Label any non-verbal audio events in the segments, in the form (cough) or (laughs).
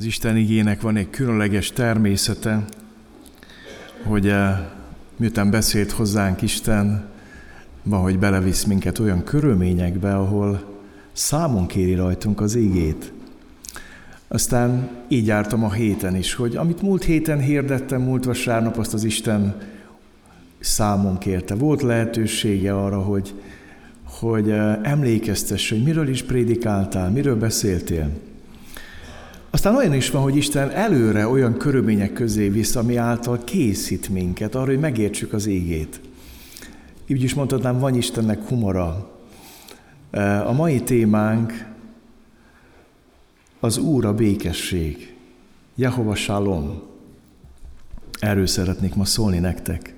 Az Isten igének van egy különleges természete, hogy eh, miután beszélt hozzánk Isten, van, hogy belevisz minket olyan körülményekbe, ahol számon kéri rajtunk az igét. Aztán így jártam a héten is, hogy amit múlt héten hirdettem, múlt vasárnap, azt az Isten számon kérte. Volt lehetősége arra, hogy, hogy eh, emlékeztess, hogy miről is prédikáltál, miről beszéltél. Aztán olyan is van, hogy Isten előre olyan körülmények közé visz, ami által készít minket arra, hogy megértsük az égét. Így is mondhatnám, van Istennek humora. E, a mai témánk az Úr a békesség. Jehova Shalom. Erről szeretnék ma szólni nektek.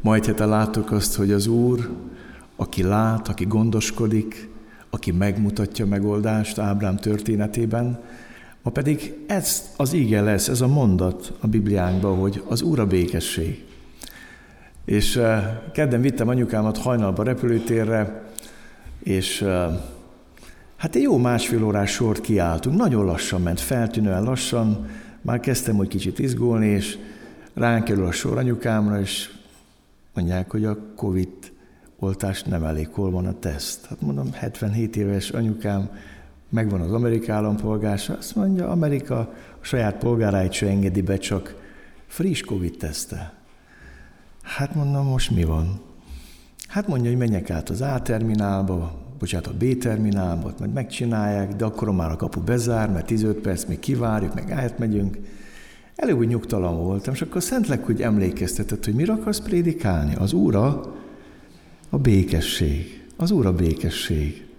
Majd hete látok azt, hogy az Úr, aki lát, aki gondoskodik, aki megmutatja megoldást Ábrám történetében, Ma pedig ez az ige lesz, ez a mondat a Bibliánkban, hogy az Úr a békesség. És uh, kedden vittem anyukámat hajnalba repülőtérre, és uh, hát egy jó másfél órás sort kiálltunk. Nagyon lassan ment, feltűnően lassan. Már kezdtem hogy kicsit izgulni, és ránk kerül a sor anyukámra, és mondják, hogy a Covid oltás nem elég, hol van a teszt. Hát mondom, 77 éves anyukám, megvan az Amerika állampolgása, azt mondja, Amerika a saját polgáráit se engedi be, csak friss Covid teszte. Hát mondom, most mi van? Hát mondja, hogy menjek át az A terminálba, bocsánat, a B terminálba, majd megcsinálják, de akkor már a kapu bezár, mert 15 perc még kivárjuk, meg átmegyünk. Elég úgy nyugtalan voltam, és akkor Szentlek úgy emlékeztetett, hogy mire akarsz prédikálni? Az Úra a békesség. Az Úr a békesség.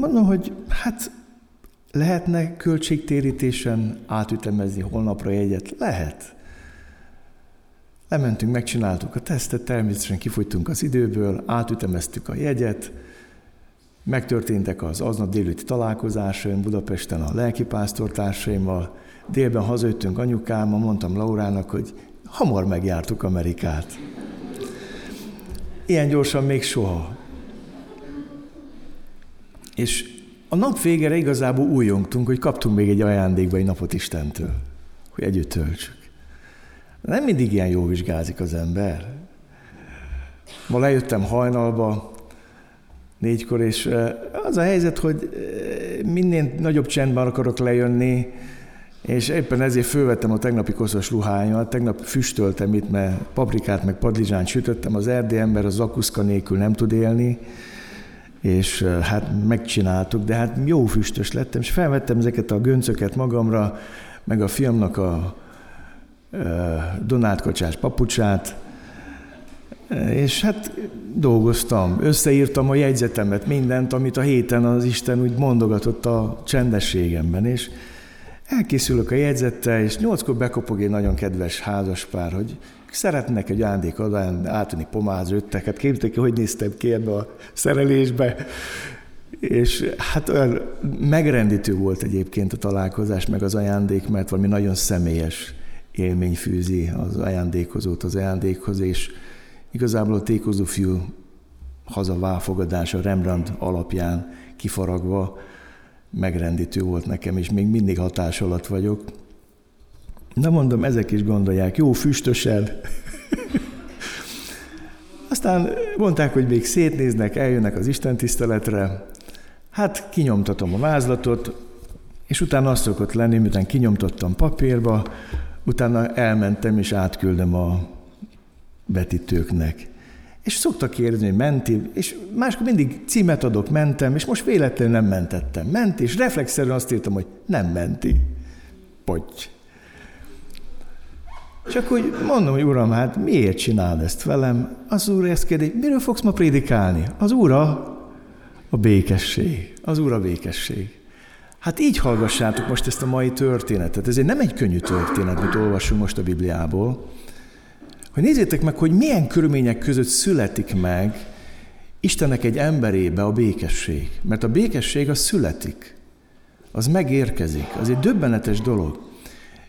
Mondom, hogy hát lehetne költségtérítésen átütemezni holnapra jegyet? Lehet. Lementünk, megcsináltuk a tesztet, természetesen kifogytunk az időből, átütemeztük a jegyet, megtörténtek az aznap délőtti találkozásaim Budapesten a lelkipásztortársaimmal, délben hazajöttünk anyukámmal, mondtam Laurának, hogy hamar megjártuk Amerikát. Ilyen gyorsan még soha. És a nap végére igazából újongtunk, hogy kaptunk még egy ajándékba egy napot Istentől, hogy együtt töltsük. Nem mindig ilyen jó vizsgázik az ember. Ma lejöttem hajnalba, négykor, és az a helyzet, hogy minél nagyobb csendben akarok lejönni, és éppen ezért fölvettem a tegnapi koszos ruhányomat, tegnap füstöltem itt, mert paprikát meg padlizsánt sütöttem, az erdély ember az zakuszka nélkül nem tud élni, és hát megcsináltuk, de hát jó füstös lettem, és felvettem ezeket a göncöket magamra, meg a fiamnak a Donát kacsás papucsát, és hát dolgoztam, összeírtam a jegyzetemet, mindent, amit a héten az Isten úgy mondogatott a csendességemben, és elkészülök a jegyzettel, és nyolckor bekopog egy nagyon kedves házaspár, hogy szeretnek egy ajándékot átadni pomáz ötteket. Képzeljék hogy néztem ki ebbe a szerelésbe. És hát olyan megrendítő volt egyébként a találkozás, meg az ajándék, mert valami nagyon személyes élmény fűzi az ajándékozót az ajándékhoz, és igazából a tékozó fiú hazaváfogadása Rembrandt alapján kifaragva megrendítő volt nekem, és még mindig hatás alatt vagyok. De mondom, ezek is gondolják, jó füstösen. (laughs) Aztán mondták, hogy még szétnéznek, eljönnek az Isten tiszteletre. Hát kinyomtatom a vázlatot, és utána azt szokott lenni, miután kinyomtottam papírba, utána elmentem és átküldöm a betítőknek. És szoktak kérdezni, hogy menti, és máskor mindig címet adok, mentem, és most véletlenül nem mentettem. Menti, és reflexzerűen azt írtam, hogy nem menti. És akkor úgy mondom, hogy Uram, hát miért csinálod ezt velem? Az Úr ezt kérdi, miről fogsz ma prédikálni? Az Ura a békesség. Az Ura a békesség. Hát így hallgassátok most ezt a mai történetet. Ez nem egy könnyű történet, amit olvasunk most a Bibliából. Hogy nézzétek meg, hogy milyen körülmények között születik meg Istennek egy emberébe a békesség. Mert a békesség az születik. Az megérkezik. Az egy döbbenetes dolog.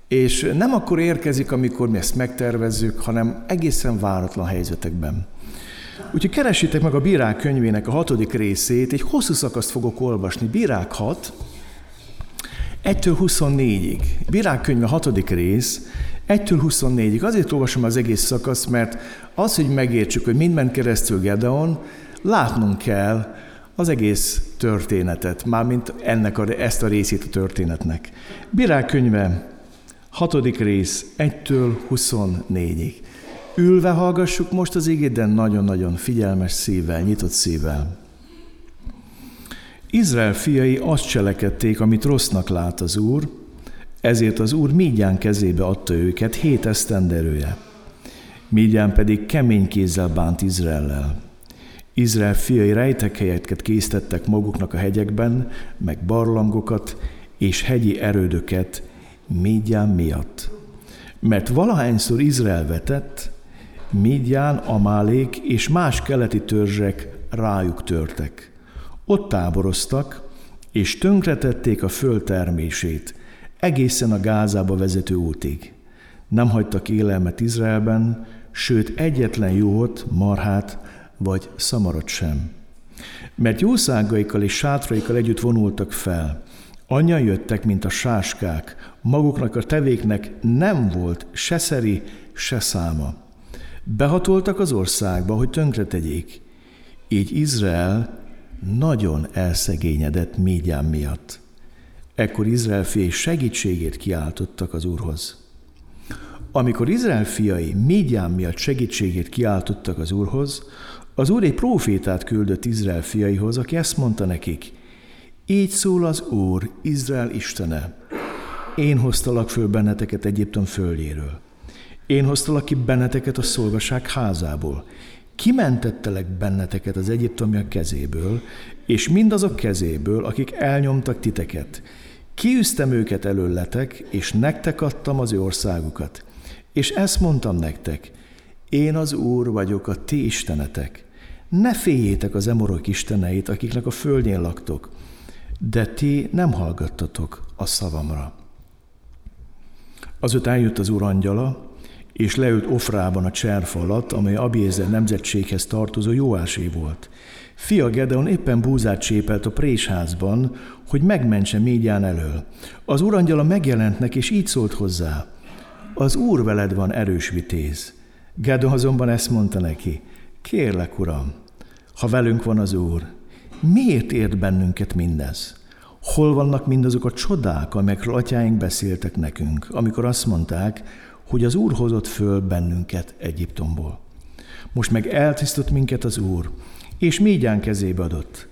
És nem akkor érkezik, amikor mi ezt megtervezzük, hanem egészen váratlan helyzetekben. Úgyhogy keresitek meg a Bírák könyvének a hatodik részét, egy hosszú szakaszt fogok olvasni. Bírák hat, 1-től 24-ig. Virágkönyve 6. rész, 1-től 24-ig. Azért olvasom az egész szakaszt, mert az, hogy megértsük, hogy mind ment keresztül Gedeon, látnunk kell az egész történetet, mármint ennek a, ezt a részét a történetnek. Virágkönyve 6. rész 1-től 24-ig. Ülve hallgassuk most az igét, de nagyon-nagyon figyelmes szívvel, nyitott szívvel. Izrael fiai azt cselekedték, amit rossznak lát az Úr, ezért az Úr Mígyán kezébe adta őket hét esztenderője. Mígyán pedig kemény kézzel bánt Izraellel. Izrael fiai rejtekhelyeket készítettek maguknak a hegyekben, meg barlangokat és hegyi erődöket Mígyán miatt. Mert valahányszor Izrael vetett, Mígyán, Amálék és más keleti törzsek rájuk törtek. Ott táboroztak, és tönkretették a föld termését, egészen a Gázába vezető útig. Nem hagytak élelmet Izraelben, sőt egyetlen jót, marhát vagy szamarat sem. Mert jószágaikkal és sátraikkal együtt vonultak fel. Annyian jöttek, mint a sáskák, maguknak a tevéknek nem volt se szeri, se száma. Behatoltak az országba, hogy tönkretegyék. Így Izrael nagyon elszegényedett Mígyán miatt. Ekkor Izrael fiai segítségét kiáltottak az Úrhoz. Amikor Izrael fiai Mígyán miatt segítségét kiáltottak az Úrhoz, az Úr egy profétát küldött Izrael fiaihoz, aki ezt mondta nekik, így szól az Úr, Izrael Istene, én hoztalak föl benneteket Egyiptom földjéről. Én hoztalak ki benneteket a szolgaság házából. Kimentettelek benneteket az egyiptomiak kezéből, és mindazok kezéből, akik elnyomtak titeket. Kiűztem őket előletek, és nektek adtam az ő országukat. És ezt mondtam nektek, én az Úr vagyok a ti istenetek. Ne féljétek az emorok isteneit, akiknek a földjén laktok, de ti nem hallgattatok a szavamra. Azután jött az Úr angyala, és leült Ofrában a cserfa alatt, amely Abiézer nemzetséghez tartozó Jóásé volt. Fia Gedeon éppen búzát csépelt a présházban, hogy megmentse Mígyán elől. Az urangyala megjelent és így szólt hozzá. Az úr veled van erős vitéz. Gedeon azonban ezt mondta neki. Kérlek, uram, ha velünk van az úr, miért ért bennünket mindez? Hol vannak mindazok a csodák, amelyekről atyáink beszéltek nekünk, amikor azt mondták, hogy az Úr hozott föl bennünket Egyiptomból. Most meg eltisztott minket az Úr, és Mígyán kezébe adott.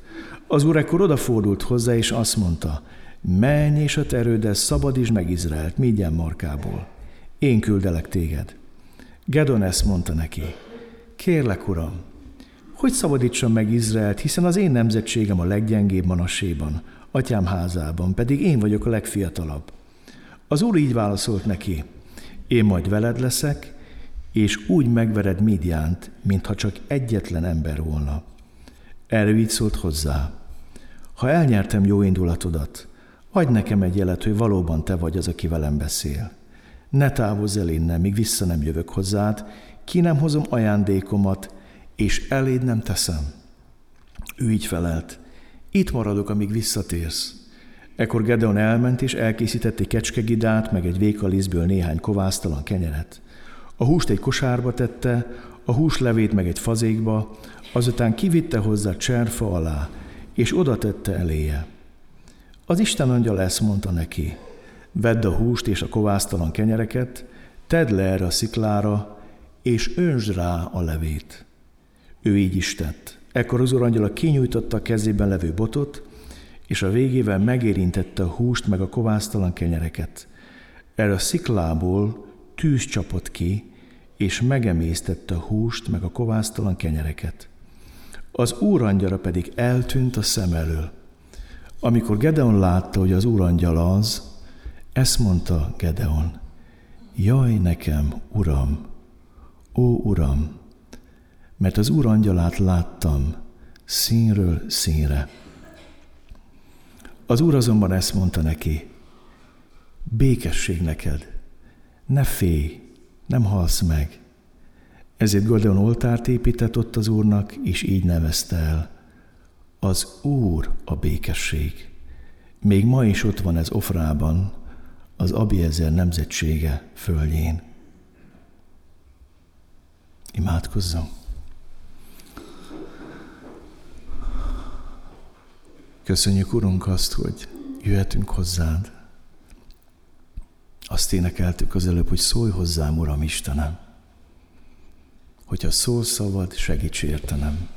Az Úr ekkor odafordult hozzá, és azt mondta, menj és a terőddel szabadítsd meg Izraelt Mígyán markából. Én küldelek téged. Gedon ezt mondta neki, kérlek, Uram, hogy szabadítsam meg Izraelt, hiszen az én nemzetségem a leggyengébb Manasséban, atyám házában, pedig én vagyok a legfiatalabb. Az úr így válaszolt neki, én majd veled leszek, és úgy megvered Midiánt, mintha csak egyetlen ember volna. Erre így szólt hozzá. Ha elnyertem jó indulatodat, adj nekem egy jelet, hogy valóban te vagy az, aki velem beszél. Ne távozz el innen, míg vissza nem jövök hozzád, ki nem hozom ajándékomat, és eléd nem teszem. Ő így felelt, itt maradok, amíg visszatérsz. Ekkor Gedeon elment, és elkészített egy kecskegidát, meg egy vékaliszből néhány kovásztalan kenyeret. A húst egy kosárba tette, a húslevét meg egy fazékba, azután kivitte hozzá cserfa alá, és oda tette eléje. Az Isten angyal ezt mondta neki, vedd a húst és a kovásztalan kenyereket, tedd le erre a sziklára, és önsd rá a levét. Ő így is tett. Ekkor az urangyala kinyújtotta a kezében levő botot, és a végével megérintette a húst meg a kovásztalan kenyereket. Erre a sziklából tűz csapott ki, és megemésztette a húst meg a kovásztalan kenyereket. Az úrangyara pedig eltűnt a szem elől. Amikor Gedeon látta, hogy az úrangyala az, ezt mondta Gedeon, jaj nekem, uram, ó uram, mert az Úr angyalát láttam színről színre. Az Úr azonban ezt mondta neki, békesség neked, ne félj, nem halsz meg. Ezért Gordion oltárt épített ott az Úrnak, és így nevezte el, az Úr a békesség. Még ma is ott van ez Ofrában, az Abiezer nemzetsége földjén. Imádkozzam. Köszönjük, Urunk, azt, hogy jöhetünk hozzád. Azt énekeltük az előbb, hogy szólj hozzám, Uram Istenem. Hogyha szól szavad, segíts értenem.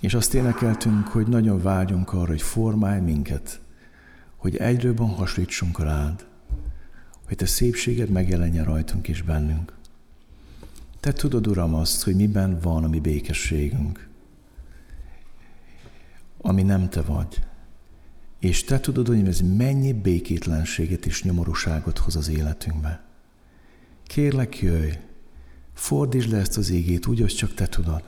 És azt énekeltünk, hogy nagyon vágyunk arra, hogy formálj minket, hogy egyre jobban hasonlítsunk rád, hogy te szépséged megjelenjen rajtunk és bennünk. Te tudod, Uram, azt, hogy miben van a mi békességünk, ami nem te vagy. És te tudod, hogy ez mennyi békétlenséget és nyomorúságot hoz az életünkbe. Kérlek, jöjj, fordítsd le ezt az égét úgy, hogy csak te tudod.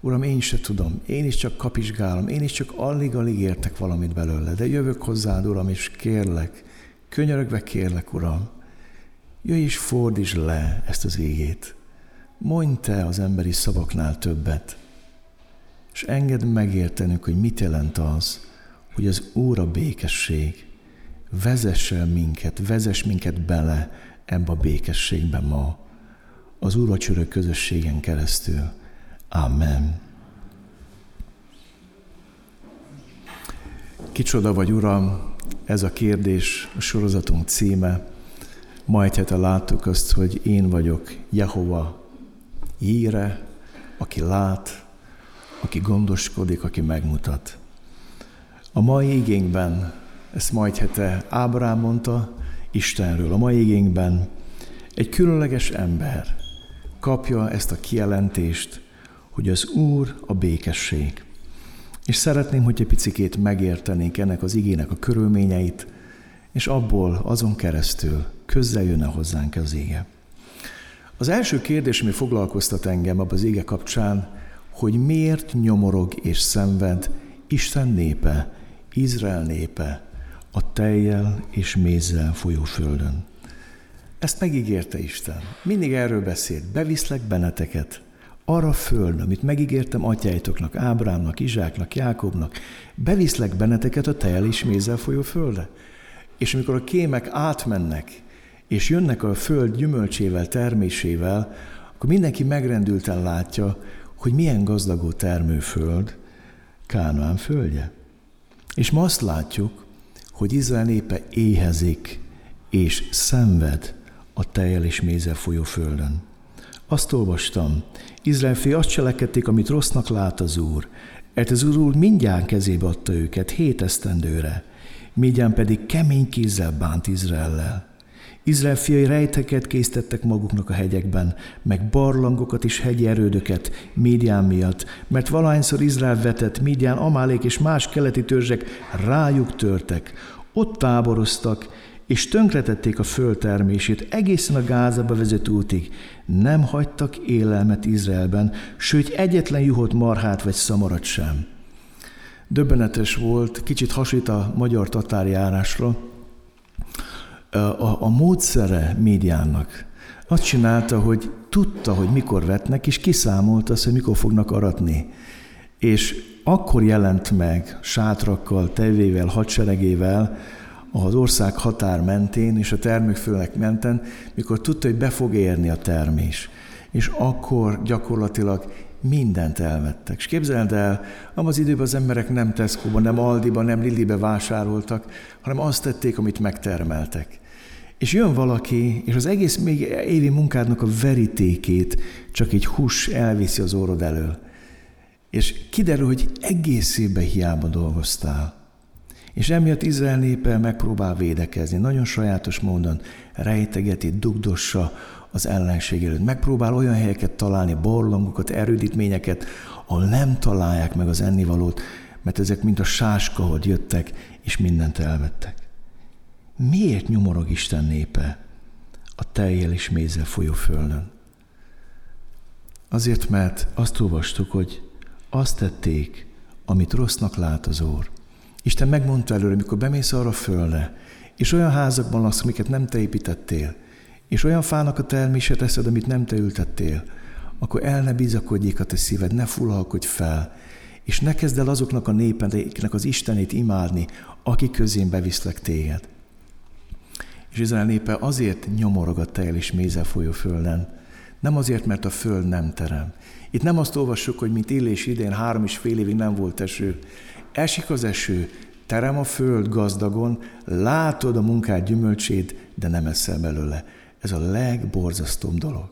Uram, én se tudom, én is csak kapizsgálom, én is csak alig-alig értek valamit belőle, de jövök hozzád, Uram, és kérlek, könyörögve kérlek, Uram, jöjj és fordítsd le ezt az égét. Mondj te az emberi szavaknál többet, és engedd megértenünk, hogy mit jelent az, hogy az Úr a békesség. Vezess el minket, vezess minket bele ebbe a békességbe ma, az Úr közösségen keresztül. Amen. Kicsoda vagy, Uram, ez a kérdés, a sorozatunk címe. Ma egy hete láttuk azt, hogy én vagyok Jehova íre, aki lát, aki gondoskodik, aki megmutat. A mai igényben, ezt ma egy hete Ábrám mondta Istenről, a mai igényben egy különleges ember kapja ezt a kijelentést, hogy az Úr a békesség. És szeretném, hogy egy picikét megértenénk ennek az igének a körülményeit, és abból azon keresztül közel jönne hozzánk az ége. Az első kérdés, ami foglalkoztat engem abban az ége kapcsán, hogy miért nyomorog és szenved Isten népe, Izrael népe a tejjel és mézzel folyó földön. Ezt megígérte Isten. Mindig erről beszélt. Beviszlek benneteket arra föld, amit megígértem atyáitoknak, Ábrámnak, Izsáknak, Jákobnak, beviszlek benneteket a tejel és mézzel folyó földre. És amikor a kémek átmennek, és jönnek a föld gyümölcsével, termésével, akkor mindenki megrendülten látja, hogy milyen gazdagó termőföld Kánoán földje. És ma azt látjuk, hogy Izrael népe éhezik és szenved a tejjel és mézzel folyó földön. Azt olvastam, Izrael fi azt cselekedték, amit rossznak lát az Úr, mert az Úr mindjárt kezébe adta őket hét esztendőre, Migyán pedig kemény kézzel bánt Izraellel. Izrael fiai rejteket készítettek maguknak a hegyekben, meg barlangokat és hegyi erődöket Médián miatt, mert valahányszor Izrael vetett, Médián, Amálék és más keleti törzsek rájuk törtek. Ott táboroztak, és tönkretették a földtermését egészen a Gázába vezető útig. Nem hagytak élelmet Izraelben, sőt egyetlen juhot marhát vagy szamarat sem. Döbbenetes volt, kicsit hasít a magyar tatárjárásra, a, a, módszere médiának. Azt csinálta, hogy tudta, hogy mikor vetnek, és kiszámolta azt, hogy mikor fognak aratni. És akkor jelent meg sátrakkal, tevével, hadseregével, az ország határ mentén és a termőfölnek menten, mikor tudta, hogy be fog érni a termés. És akkor gyakorlatilag mindent elvettek. És képzeld el, abban az időben az emberek nem Tesco-ban, nem Aldiban, nem Lillibe vásároltak, hanem azt tették, amit megtermeltek. És jön valaki, és az egész még évi munkádnak a verítékét csak egy hús elviszi az orrod elől. És kiderül, hogy egész évben hiába dolgoztál. És emiatt Izrael népe megpróbál védekezni. Nagyon sajátos módon rejtegeti, dugdossa az ellenség előtt. Megpróbál olyan helyeket találni, barlangokat, erődítményeket, ahol nem találják meg az ennivalót, mert ezek mint a sáskahod jöttek, és mindent elvettek. Miért nyomorog Isten népe a teljel és mézzel folyó földön? Azért, mert azt olvastuk, hogy azt tették, amit rossznak lát az Úr. Isten megmondta előre, amikor bemész arra földre, és olyan házakban laksz, amiket nem te építettél, és olyan fának a termése teszed, amit nem te ültettél, akkor el ne bizakodjék a te szíved, ne fullalkodj fel, és ne kezd el azoknak a népeknek az Istenét imádni, akik közén beviszlek téged. És Izrael népe azért nyomorog a tejel és mézel folyó földön, nem azért, mert a föld nem terem. Itt nem azt olvassuk, hogy mint illés idén három és fél évig nem volt eső. Esik az eső, terem a föld gazdagon, látod a munkád gyümölcsét, de nem eszel belőle. Ez a legborzasztóbb dolog.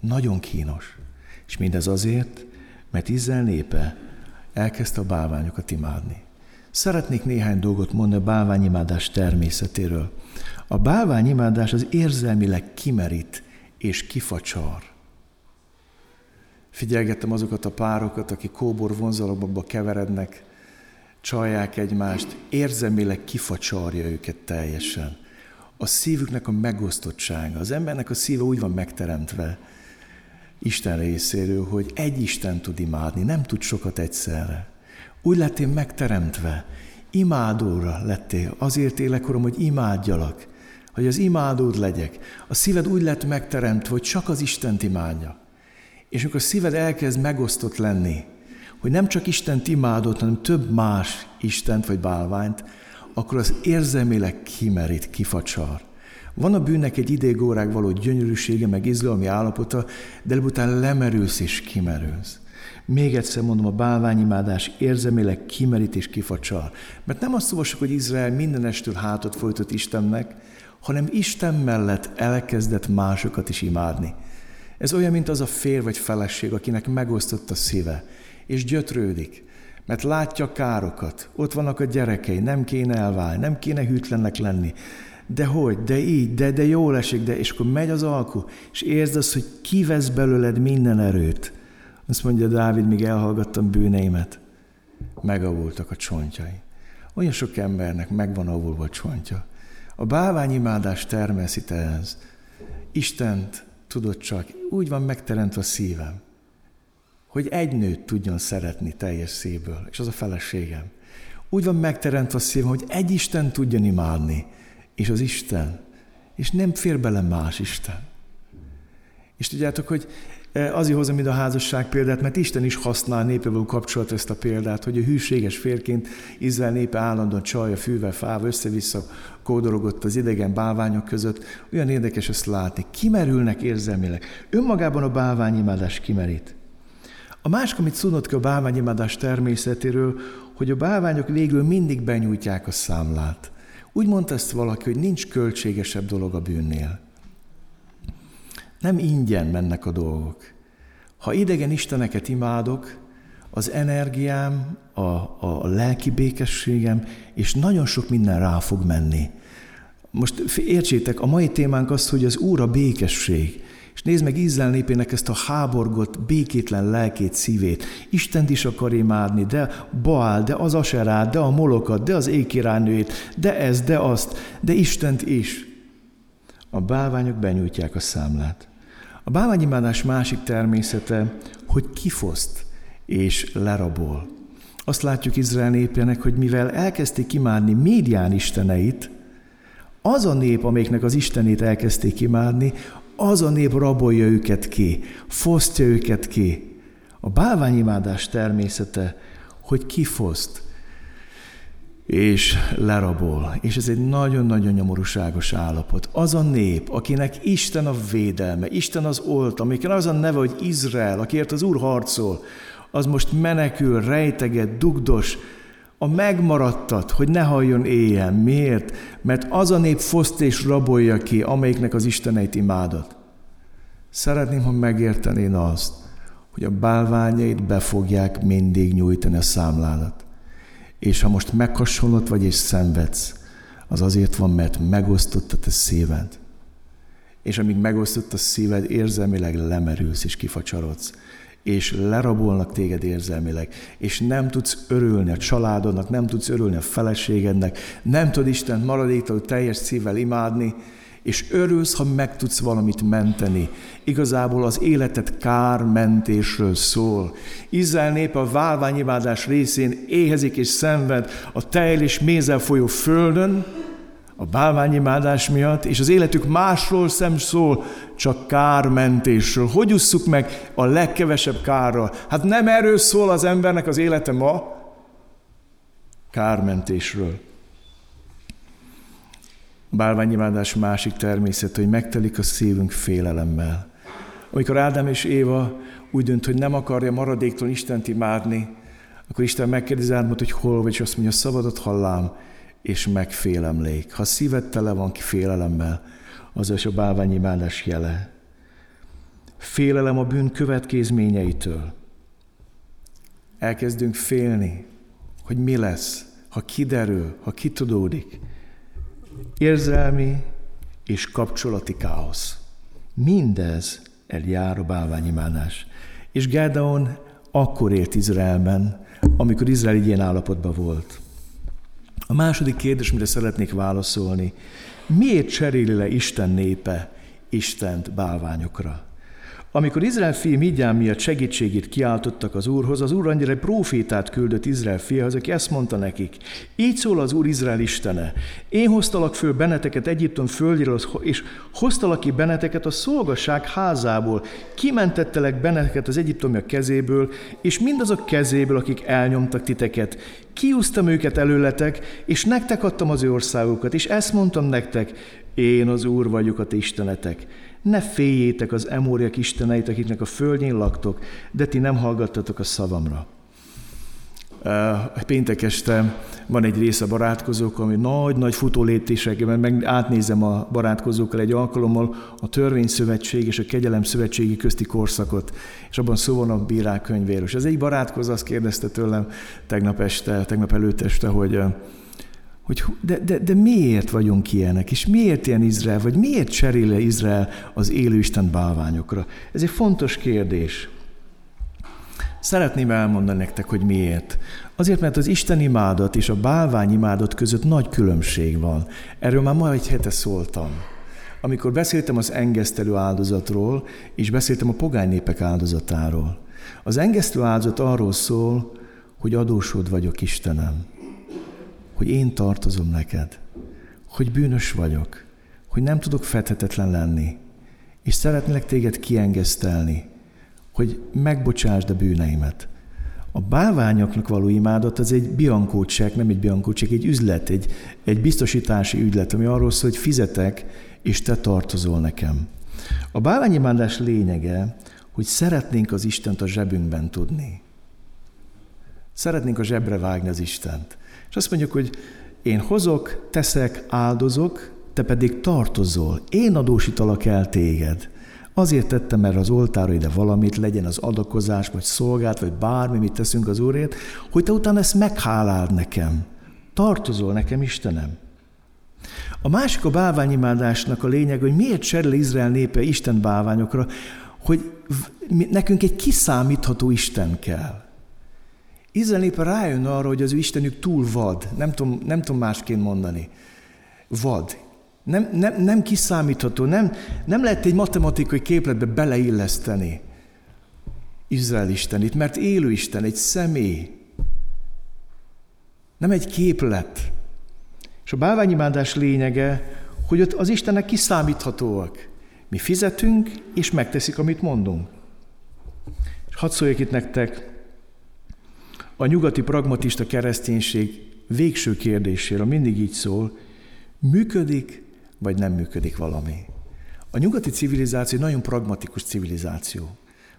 Nagyon kínos. És mindez azért, mert Izrael népe elkezdte a bálványokat imádni. Szeretnék néhány dolgot mondani a bálványimádás természetéről. A bálványimádás az érzelmileg kimerít és kifacsar. Figyelgettem azokat a párokat, akik kóbor vonzalomba keverednek, csalják egymást, érzelmileg kifacsarja őket teljesen. A szívüknek a megosztottsága. Az embernek a szíve úgy van megteremtve, Isten részéről, hogy egy Isten tud imádni, nem tud sokat egyszerre. Úgy lettél megteremtve, imádóra lettél, azért élek, Uram, hogy imádjalak, hogy az imádód legyek. A szíved úgy lett megteremtve, hogy csak az Istent imádja. És amikor a szíved elkezd megosztott lenni, hogy nem csak Istent imádott, hanem több más Istent vagy bálványt, akkor az érzelmileg kimerít, kifacsar. Van a bűnnek egy idégórág való gyönyörűsége, meg izgalmi állapota, de előbb lemerülsz és kimerülsz. Még egyszer mondom, a bálványimádás érzelmileg kimerít és kifacsar. Mert nem azt olvasok, hogy Izrael minden estől hátat folytott Istennek, hanem Isten mellett elkezdett másokat is imádni. Ez olyan, mint az a fér vagy feleség, akinek megosztott a szíve, és gyötrődik, mert látja károkat, ott vannak a gyerekei, nem kéne elválni, nem kéne hűtlennek lenni, de hogy, de így, de, de jól esik, de, és akkor megy az alku, és érzed azt, hogy kivesz belőled minden erőt. Azt mondja Dávid, míg elhallgattam bűneimet, megavultak a csontjai. Olyan sok embernek megvan avulva a csontja. A bálványimádás termeszít ez. Istent tudod csak, úgy van megteremtve a szívem, hogy egy nőt tudjon szeretni teljes szívből, és az a feleségem. Úgy van megteremtve a szívem, hogy egy Isten tudjon imádni, és az Isten, és nem fér bele más Isten. És tudjátok, hogy azért hozom ide a házasság példát, mert Isten is használ népevel kapcsolat ezt a példát, hogy a hűséges férként Izrael népe állandóan csalja fűvel, fával, össze-vissza kódorogott az idegen bálványok között. Olyan érdekes ezt látni. Kimerülnek érzelmileg. Önmagában a bálványimádás kimerít. A másik, amit szunott ki a bálványimádás természetéről, hogy a bálványok végül mindig benyújtják a számlát. Úgy mondta ezt valaki, hogy nincs költségesebb dolog a bűnnél. Nem ingyen mennek a dolgok. Ha idegen isteneket imádok, az energiám, a, a lelki békességem, és nagyon sok minden rá fog menni. Most értsétek, a mai témánk az, hogy az Úr a békesség. És nézd meg Izrael népének ezt a háborgott, békétlen lelkét, szívét. Istent is akar imádni, de Baál, de az Aserát, de a Molokat, de az ékirálynőjét, de ez, de azt, de Istent is. A bálványok benyújtják a számlát. A bálványimádás másik természete, hogy kifoszt és lerabol. Azt látjuk Izrael népének, hogy mivel elkezdték imádni médián isteneit, az a nép, amelyiknek az Istenét elkezdték imádni, az a nép rabolja őket ki, fosztja őket ki. A bálványimádás természete, hogy kifoszt és lerabol. És ez egy nagyon-nagyon nyomorúságos állapot. Az a nép, akinek Isten a védelme, Isten az olt, amiken az a neve, hogy Izrael, akiért az Úr harcol, az most menekül, rejteget, dugdos, a megmaradtat, hogy ne halljon éjjel. Miért? Mert az a nép foszt és rabolja ki, amelyiknek az Isteneit imádat. Szeretném, ha megértenéd azt, hogy a bálványait be fogják mindig nyújtani a számládat. És ha most meghasonlott vagy és szenvedsz, az azért van, mert megosztott a te szíved. És amíg megosztott a szíved, érzelmileg lemerülsz és kifacsarodsz. És lerabolnak téged érzelmileg, és nem tudsz örülni a családodnak, nem tudsz örülni a feleségednek, nem tudod Isten maradéktól teljes szívvel imádni, és örülsz, ha meg tudsz valamit menteni. Igazából az életed kármentésről szól. Izrael nép a válványimádás részén éhezik és szenved a tejl és mézel folyó földön, a bálványimádás miatt, és az életük másról sem szól, csak kármentésről. Hogy usszuk meg a legkevesebb kárral? Hát nem erről szól az embernek az élete ma, kármentésről. Bálványimádás másik természet, hogy megtelik a szívünk félelemmel. Amikor Ádám és Éva úgy dönt, hogy nem akarja maradéktól Istent imádni, akkor Isten megkérdezi Ádámot, hogy hol vagy, és azt mondja, szabadot hallám, és megfélemlék. Ha szíved tele van ki félelemmel, az is a bálványimádás jele. Félelem a bűn következményeitől. Elkezdünk félni, hogy mi lesz, ha kiderül, ha kitudódik. Érzelmi és kapcsolati káosz. Mindez eljár a bálványimádás. És Gedeon akkor élt Izraelben, amikor Izrael ilyen állapotban volt. A második kérdés, mire szeretnék válaszolni, miért cseréli le Isten népe Istent bálványokra? Amikor Izrael fia Midján miatt segítségét kiáltottak az Úrhoz, az Úr annyira egy profétát küldött Izrael fiahoz, aki ezt mondta nekik. Így szól az Úr Izrael Istene. Én hoztalak föl benneteket Egyiptom földjéről, és hoztalak ki benneteket a szolgasság házából. Kimentettelek benneteket az egyiptomiak kezéből, és mindazok kezéből, akik elnyomtak titeket. Kiúztam őket előletek, és nektek adtam az ő országokat, és ezt mondtam nektek, én az Úr vagyok a ti istenetek. Ne féljétek az emóriak isteneit, akiknek a földjén laktok, de ti nem hallgattatok a szavamra. Péntek este van egy része a barátkozók, ami nagy-nagy futóléptésekben meg átnézem a barátkozókkal egy alkalommal a törvényszövetség és a kegyelem szövetségi közti korszakot, és abban szó van a bírák könyvéről. És az egy barátkozó azt kérdezte tőlem tegnap este, tegnap előtt este, hogy hogy de, de, de miért vagyunk ilyenek, és miért ilyen Izrael, vagy miért cserél Izrael az élő Isten bálványokra? Ez egy fontos kérdés. Szeretném elmondani nektek, hogy miért. Azért, mert az Isten imádat és a bálvány imádat között nagy különbség van. Erről már ma egy hete szóltam. Amikor beszéltem az engesztelő áldozatról, és beszéltem a pogány népek áldozatáról. Az engesztelő áldozat arról szól, hogy adósod vagyok Istenem hogy én tartozom neked, hogy bűnös vagyok, hogy nem tudok fethetetlen lenni, és szeretnélek téged kiengesztelni, hogy megbocsásd a bűneimet. A bálványoknak való imádat az egy biankócsek, nem egy biankócsek, egy üzlet, egy, egy biztosítási ügylet, ami arról szól, hogy fizetek, és te tartozol nekem. A bálványimádás lényege, hogy szeretnénk az Istent a zsebünkben tudni. Szeretnénk a zsebre vágni az Istent. És azt mondjuk, hogy én hozok, teszek, áldozok, te pedig tartozol. Én adósítalak el téged. Azért tettem erre az oltára ide valamit, legyen az adakozás, vagy szolgált, vagy bármi, mit teszünk az Úrért, hogy te utána ezt megháláld nekem. Tartozol nekem, Istenem. A másik a bálványimádásnak a lényeg, hogy miért cserél Izrael népe Isten bálványokra, hogy nekünk egy kiszámítható Isten kell. Izrael népe rájön arra, hogy az ő Istenük túl vad. Nem tudom, nem tudom másként mondani. Vad. Nem, nem, nem kiszámítható, nem, nem lehet egy matematikai képletbe beleilleszteni Izrael Istenét, mert élő Isten, egy személy. Nem egy képlet. És a bálványimádás lényege, hogy ott az Istenek kiszámíthatóak. Mi fizetünk, és megteszik, amit mondunk. És hadd szóljak itt nektek a nyugati pragmatista kereszténység végső kérdésére mindig így szól, működik, vagy nem működik valami. A nyugati civilizáció nagyon pragmatikus civilizáció.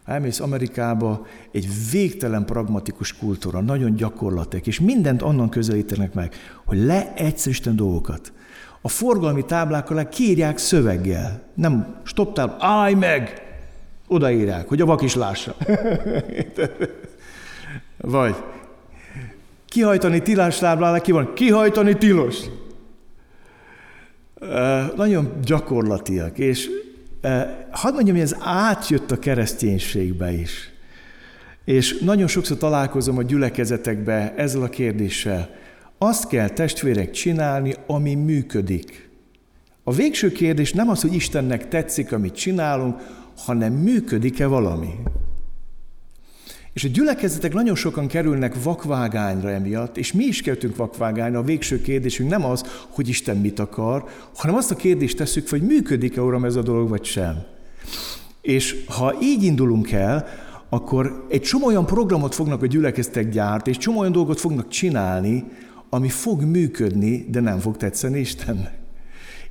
Ha elmész Amerikába, egy végtelen pragmatikus kultúra, nagyon gyakorlatek, és mindent onnan közelítenek meg, hogy leegyszerűsíten dolgokat. A forgalmi táblákkal kiírják szöveggel. Nem stoptál, állj meg! Odaírják, hogy a vak is lássa. (laughs) Vagy kihajtani tilás táblánál ki van, kihajtani tilos. Nagyon gyakorlatiak, és hadd mondjam, hogy ez átjött a kereszténységbe is. És nagyon sokszor találkozom a gyülekezetekbe ezzel a kérdéssel. Azt kell testvérek csinálni, ami működik. A végső kérdés nem az, hogy Istennek tetszik, amit csinálunk, hanem működik-e valami. És a gyülekezetek nagyon sokan kerülnek vakvágányra emiatt, és mi is kerültünk vakvágányra. A végső kérdésünk nem az, hogy Isten mit akar, hanem azt a kérdést tesszük, hogy működik-e, Uram, ez a dolog, vagy sem. És ha így indulunk el, akkor egy csomó olyan programot fognak a gyülekezetek gyárt, és csomó olyan dolgot fognak csinálni, ami fog működni, de nem fog tetszeni Istennek.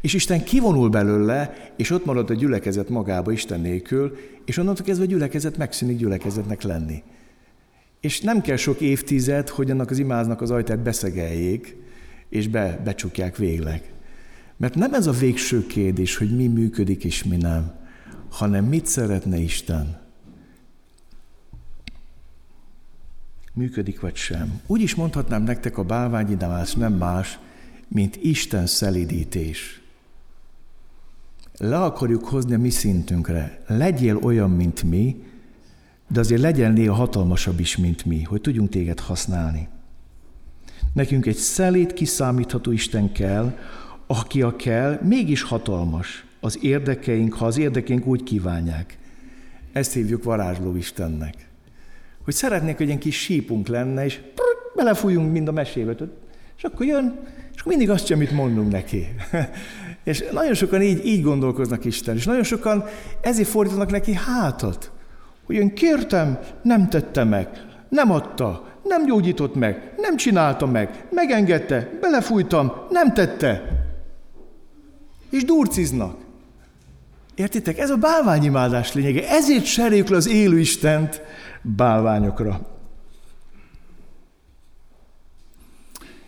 És Isten kivonul belőle, és ott marad a gyülekezet magába Isten nélkül, és onnantól kezdve a gyülekezet megszűnik gyülekezetnek lenni. És nem kell sok évtized, hogy annak az imáznak az ajtát beszegeljék, és be, becsukják végleg. Mert nem ez a végső kérdés, hogy mi működik és mi nem, hanem mit szeretne Isten. Működik vagy sem. Úgy is mondhatnám nektek, a bálványidamás nem más, mint Isten szelidítés. Le akarjuk hozni a mi szintünkre. Legyél olyan, mint mi, de azért legyen néha hatalmasabb is, mint mi, hogy tudjunk téged használni. Nekünk egy szelét, kiszámítható Isten kell, aki a kell, mégis hatalmas. Az érdekeink, ha az érdekeink úgy kívánják. Ezt hívjuk varázsló Istennek. Hogy szeretnék, hogy egy kis sípunk lenne, és belefújunk mind a mesébe. És akkor jön, és akkor mindig azt sem, amit mondunk neki. (laughs) és nagyon sokan így, így gondolkoznak Isten, és nagyon sokan ezért fordítanak neki hátat hogy én kértem, nem tette meg, nem adta, nem gyógyított meg, nem csinálta meg, megengedte, belefújtam, nem tette. És durciznak. Értitek? Ez a bálványimádás lényege. Ezért seréljük le az élő Istent bálványokra.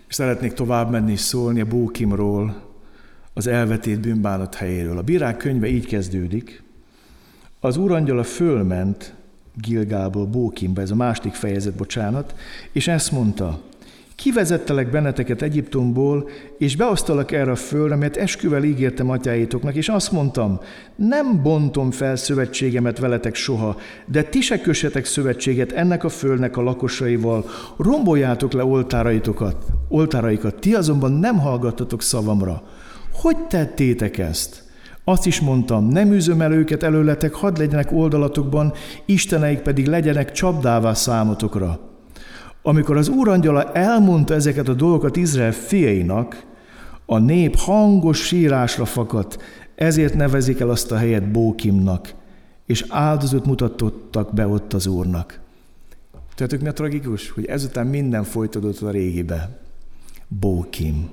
És szeretnék tovább menni és szólni a Bókimról, az elvetét bűnbánat helyéről. A bírák könyve így kezdődik – az úrangyala fölment Gilgából Bókimba, ez a második fejezet, bocsánat, és ezt mondta, kivezettelek benneteket Egyiptomból, és beosztalak erre a földre, mert esküvel ígértem atyáitoknak, és azt mondtam, nem bontom fel szövetségemet veletek soha, de ti se kössetek szövetséget ennek a földnek a lakosaival, romboljátok le oltáraitokat, oltáraikat, ti azonban nem hallgattatok szavamra. Hogy tettétek ezt? Azt is mondtam, nem űzöm el őket előletek, hadd legyenek oldalatokban, isteneik pedig legyenek csapdává számotokra. Amikor az úrangyala elmondta ezeket a dolgokat Izrael fiainak, a nép hangos sírásra fakadt, ezért nevezik el azt a helyet Bókimnak, és áldozat mutatottak be ott az Úrnak. Tudjátok, mi a tragikus? Hogy ezután minden folytatódott a régibe. Bókim.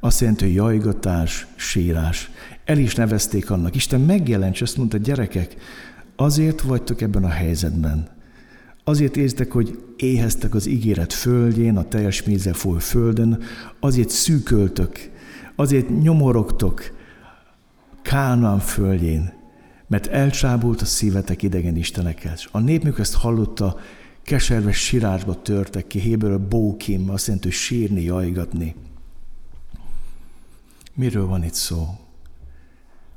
Azt jelenti, hogy jajgatás, sírás. El is nevezték annak. Isten megjelent, és azt mondta, gyerekek, azért vagytok ebben a helyzetben. Azért érzitek, hogy éheztek az ígéret földjén, a teljes mézzel folyó földön, azért szűköltök, azért nyomorogtok Kánán földjén, mert elcsábult a szívetek idegen istenekhez. A népük ezt hallotta, keserves sírásba törtek ki, Héberül bókim, azt jelenti, hogy sírni, jajgatni. Miről van itt szó?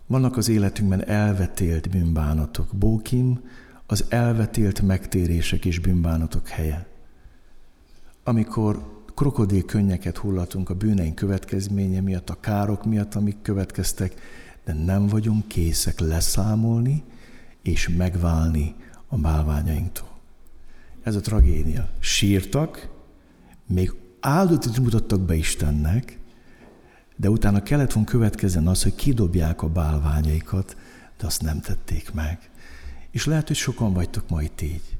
Vannak az életünkben elvetélt bűnbánatok. Bókim az elvetélt megtérések és bűnbánatok helye. Amikor krokodil könnyeket hullatunk a bűneink következménye miatt, a károk miatt, amik következtek, de nem vagyunk készek leszámolni és megválni a bálványainktól. Ez a tragédia. Sírtak, még áldozatot mutattak be Istennek, de utána kellett volna következzen az, hogy kidobják a bálványaikat, de azt nem tették meg. És lehet, hogy sokan vagytok ma itt így,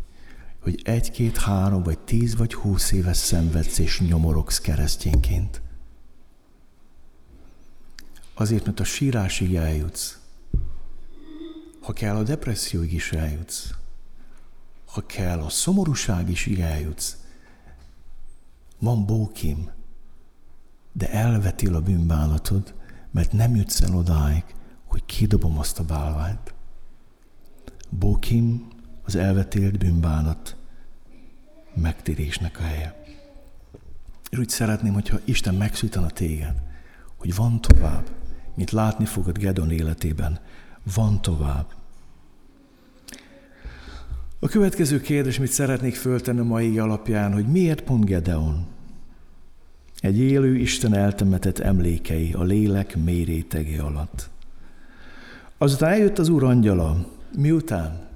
hogy egy, két, három, vagy tíz, vagy húsz éves szenvedsz és nyomorogsz keresztényként. Azért, mert a sírásig eljutsz. Ha kell, a depresszióig is eljutsz. Ha kell, a szomorúság is eljutsz. Van bókim, de elvetil a bűnbánatod, mert nem jutsz el odáig, hogy kidobom azt a bálványt. Bókim az elvetélt bűnbánat megtérésnek a helye. És úgy szeretném, hogyha Isten megszültana téged, hogy van tovább, mint látni fogod Gedon életében. Van tovább. A következő kérdés, mit szeretnék föltenni a mai alapján, hogy miért pont Gedeon? Egy élő Isten eltemetett emlékei a lélek mérétege alatt. Azután eljött az Úr angyala, miután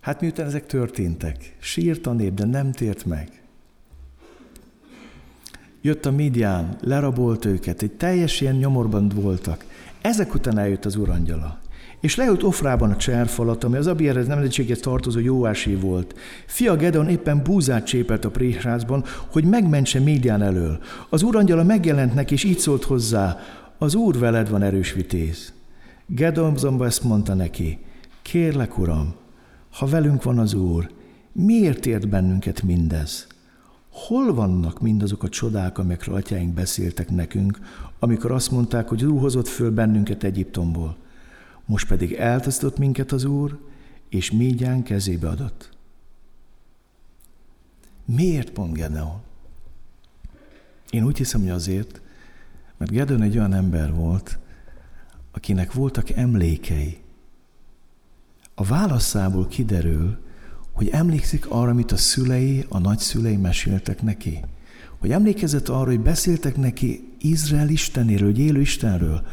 Hát miután ezek történtek, sírt a nép, de nem tért meg. Jött a Midian, lerabolt őket, egy teljes ilyen nyomorban voltak. Ezek után eljött az urangyala. És leült Ofrában a cserfalat, ami az Abierhez nemzetséghez tartozó Jóásé volt. Fia Gedeon éppen búzát csépelt a préhrázban, hogy megmentse Médián elől. Az urangyala megjelent neki, és így szólt hozzá, az úr veled van erős vitéz. Gedeon zomba ezt mondta neki, kérlek, uram, ha velünk van az úr, miért ért bennünket mindez? Hol vannak mindazok a csodák, amelyekről atyáink beszéltek nekünk, amikor azt mondták, hogy Úr hozott föl bennünket Egyiptomból? Most pedig eltasztott minket az Úr, és Mígyán kezébe adott. Miért pont Gedeon? Én úgy hiszem, hogy azért, mert Gedeon egy olyan ember volt, akinek voltak emlékei. A válaszából kiderül, hogy emlékszik arra, amit a szülei, a nagyszülei meséltek neki. Hogy emlékezett arra, hogy beszéltek neki Izrael Istenéről, hogy élő Istenről,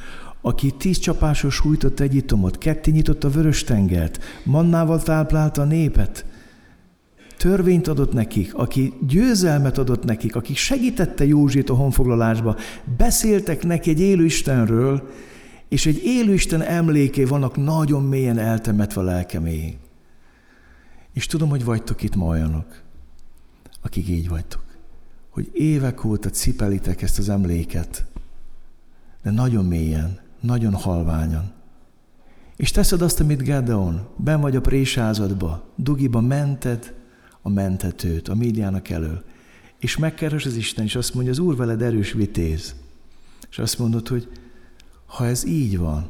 aki tíz csapásos sújtott Egyiptomot, ketté a vörös tengert, mannával táplálta a népet, törvényt adott nekik, aki győzelmet adott nekik, aki segítette Józsét a honfoglalásba, beszéltek neki egy élő Istenről, és egy élő Isten emléké vannak nagyon mélyen eltemetve a lelkeméig. És tudom, hogy vagytok itt ma olyanok, akik így vagytok, hogy évek óta cipelitek ezt az emléket, de nagyon mélyen, nagyon halványan. És teszed azt, amit Gedeon, ben vagy a présázadba, dugiba mented a mentetőt, a médiának elől, és megkeres az Isten, és azt mondja, az Úr veled erős vitéz. És azt mondod, hogy ha ez így van,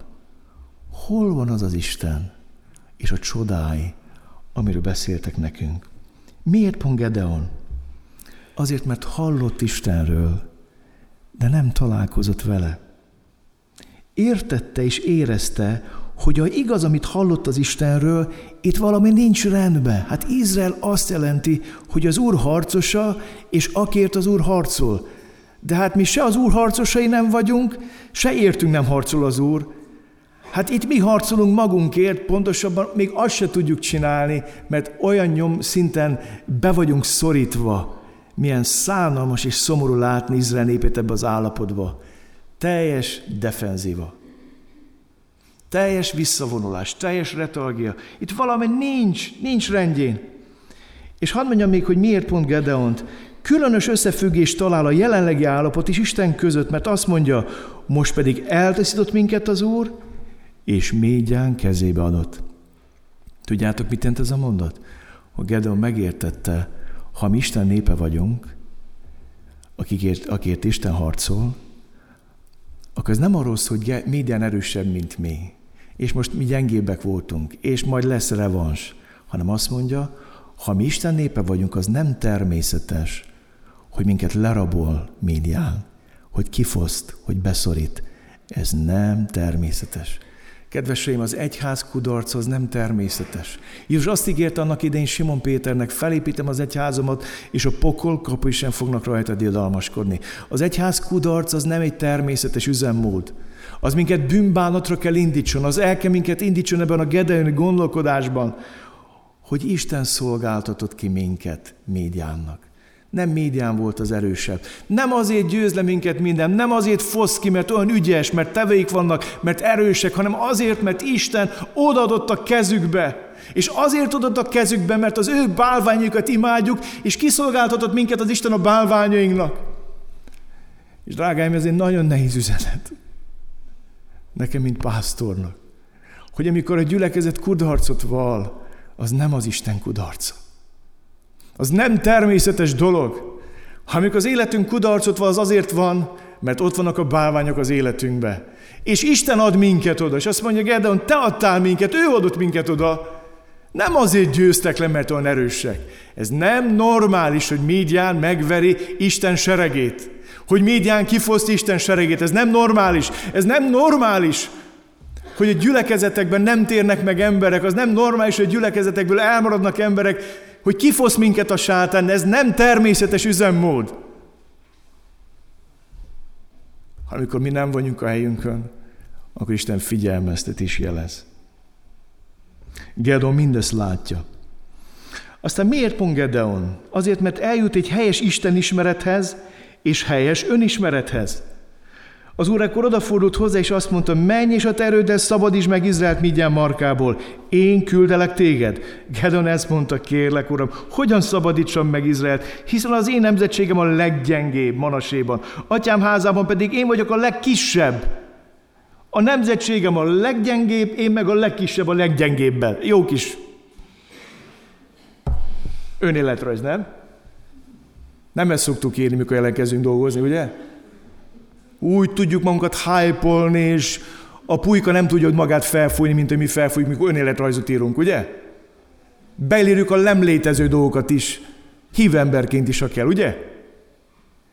hol van az az Isten és a csodái, amiről beszéltek nekünk? Miért pont Gedeon? Azért, mert hallott Istenről, de nem találkozott vele értette és érezte, hogy a igaz, amit hallott az Istenről, itt valami nincs rendben. Hát Izrael azt jelenti, hogy az Úr harcosa, és akért az Úr harcol. De hát mi se az Úr harcosai nem vagyunk, se értünk nem harcol az Úr. Hát itt mi harcolunk magunkért, pontosabban még azt se tudjuk csinálni, mert olyan nyom szinten be vagyunk szorítva. Milyen szánalmas és szomorú látni Izrael népét ebbe az állapotba. Teljes defenzíva. Teljes visszavonulás, teljes retalgia. Itt valami nincs, nincs rendjén. És hadd mondjam még, hogy miért pont Gedeont. Különös összefüggés talál a jelenlegi állapot és Isten között, mert azt mondja, most pedig eltaszított minket az Úr, és mégyán kezébe adott. Tudjátok, mit jelent ez a mondat? Hogy Gedeon megértette, ha mi Isten népe vagyunk, akikért, akért Isten harcol, akkor ez nem arról szól, hogy minden erősebb, mint mi, és most mi gyengébbek voltunk, és majd lesz revans, hanem azt mondja, ha mi Isten népe vagyunk, az nem természetes, hogy minket lerabol médián, hogy kifoszt, hogy beszorít. Ez nem természetes. Kedveseim, az egyház kudarc az nem természetes. Jézus azt ígérte annak idején Simon Péternek, felépítem az egyházomat, és a pokol kapu sem fognak rajta diadalmaskodni. Az egyház kudarc az nem egy természetes üzemmód. Az minket bűnbánatra kell indítson, az el kell minket indítson ebben a gedeoni gondolkodásban, hogy Isten szolgáltatott ki minket médiánnak. Nem médián volt az erősebb. Nem azért győz le minket minden, nem azért fosz ki, mert olyan ügyes, mert teveik vannak, mert erősek, hanem azért, mert Isten odaadott a kezükbe. És azért adott a kezükbe, mert az ő bálványokat imádjuk, és kiszolgáltatott minket az Isten a bálványainknak. És drágáim, ez egy nagyon nehéz üzenet. Nekem, mint pásztornak. Hogy amikor a gyülekezet kudarcot val, az nem az Isten kudarca. Az nem természetes dolog. Ha amikor az életünk kudarcot van, az azért van, mert ott vannak a bálványok az életünkbe. És Isten ad minket oda, és azt mondja, Gedeon, te adtál minket, ő adott minket oda. Nem azért győztek le, mert olyan erősek. Ez nem normális, hogy Médián megveri Isten seregét. Hogy Médián kifoszt Isten seregét. Ez nem normális. Ez nem normális, hogy a gyülekezetekben nem térnek meg emberek. Az nem normális, hogy a gyülekezetekből elmaradnak emberek, hogy kifosz minket a sátán, ez nem természetes üzemmód. Amikor mi nem vagyunk a helyünkön, akkor Isten figyelmeztet is jelez. Gedon mindezt látja. Aztán miért pont Gedeon? Azért, mert eljut egy helyes Isten ismerethez és helyes önismerethez. Az úr ekkor odafordult hozzá, és azt mondta, menj és a te erőddel szabadíts meg Izraelt Midján markából. Én küldelek téged. Gedon ezt mondta, kérlek, uram, hogyan szabadítsam meg Izraelt, hiszen az én nemzetségem a leggyengébb Manaséban. Atyám házában pedig én vagyok a legkisebb. A nemzetségem a leggyengébb, én meg a legkisebb a leggyengébben. Jó kis önéletrajz, nem? Nem ezt szoktuk írni, mikor elkezdünk dolgozni, ugye? Úgy tudjuk magunkat hype és a pulyka nem tudja magát felfújni, mint hogy mi felfújjuk, mikor önéletrajzot írunk, ugye? Belírjuk a nem létező dolgokat is, hívemberként is, ha kell, ugye?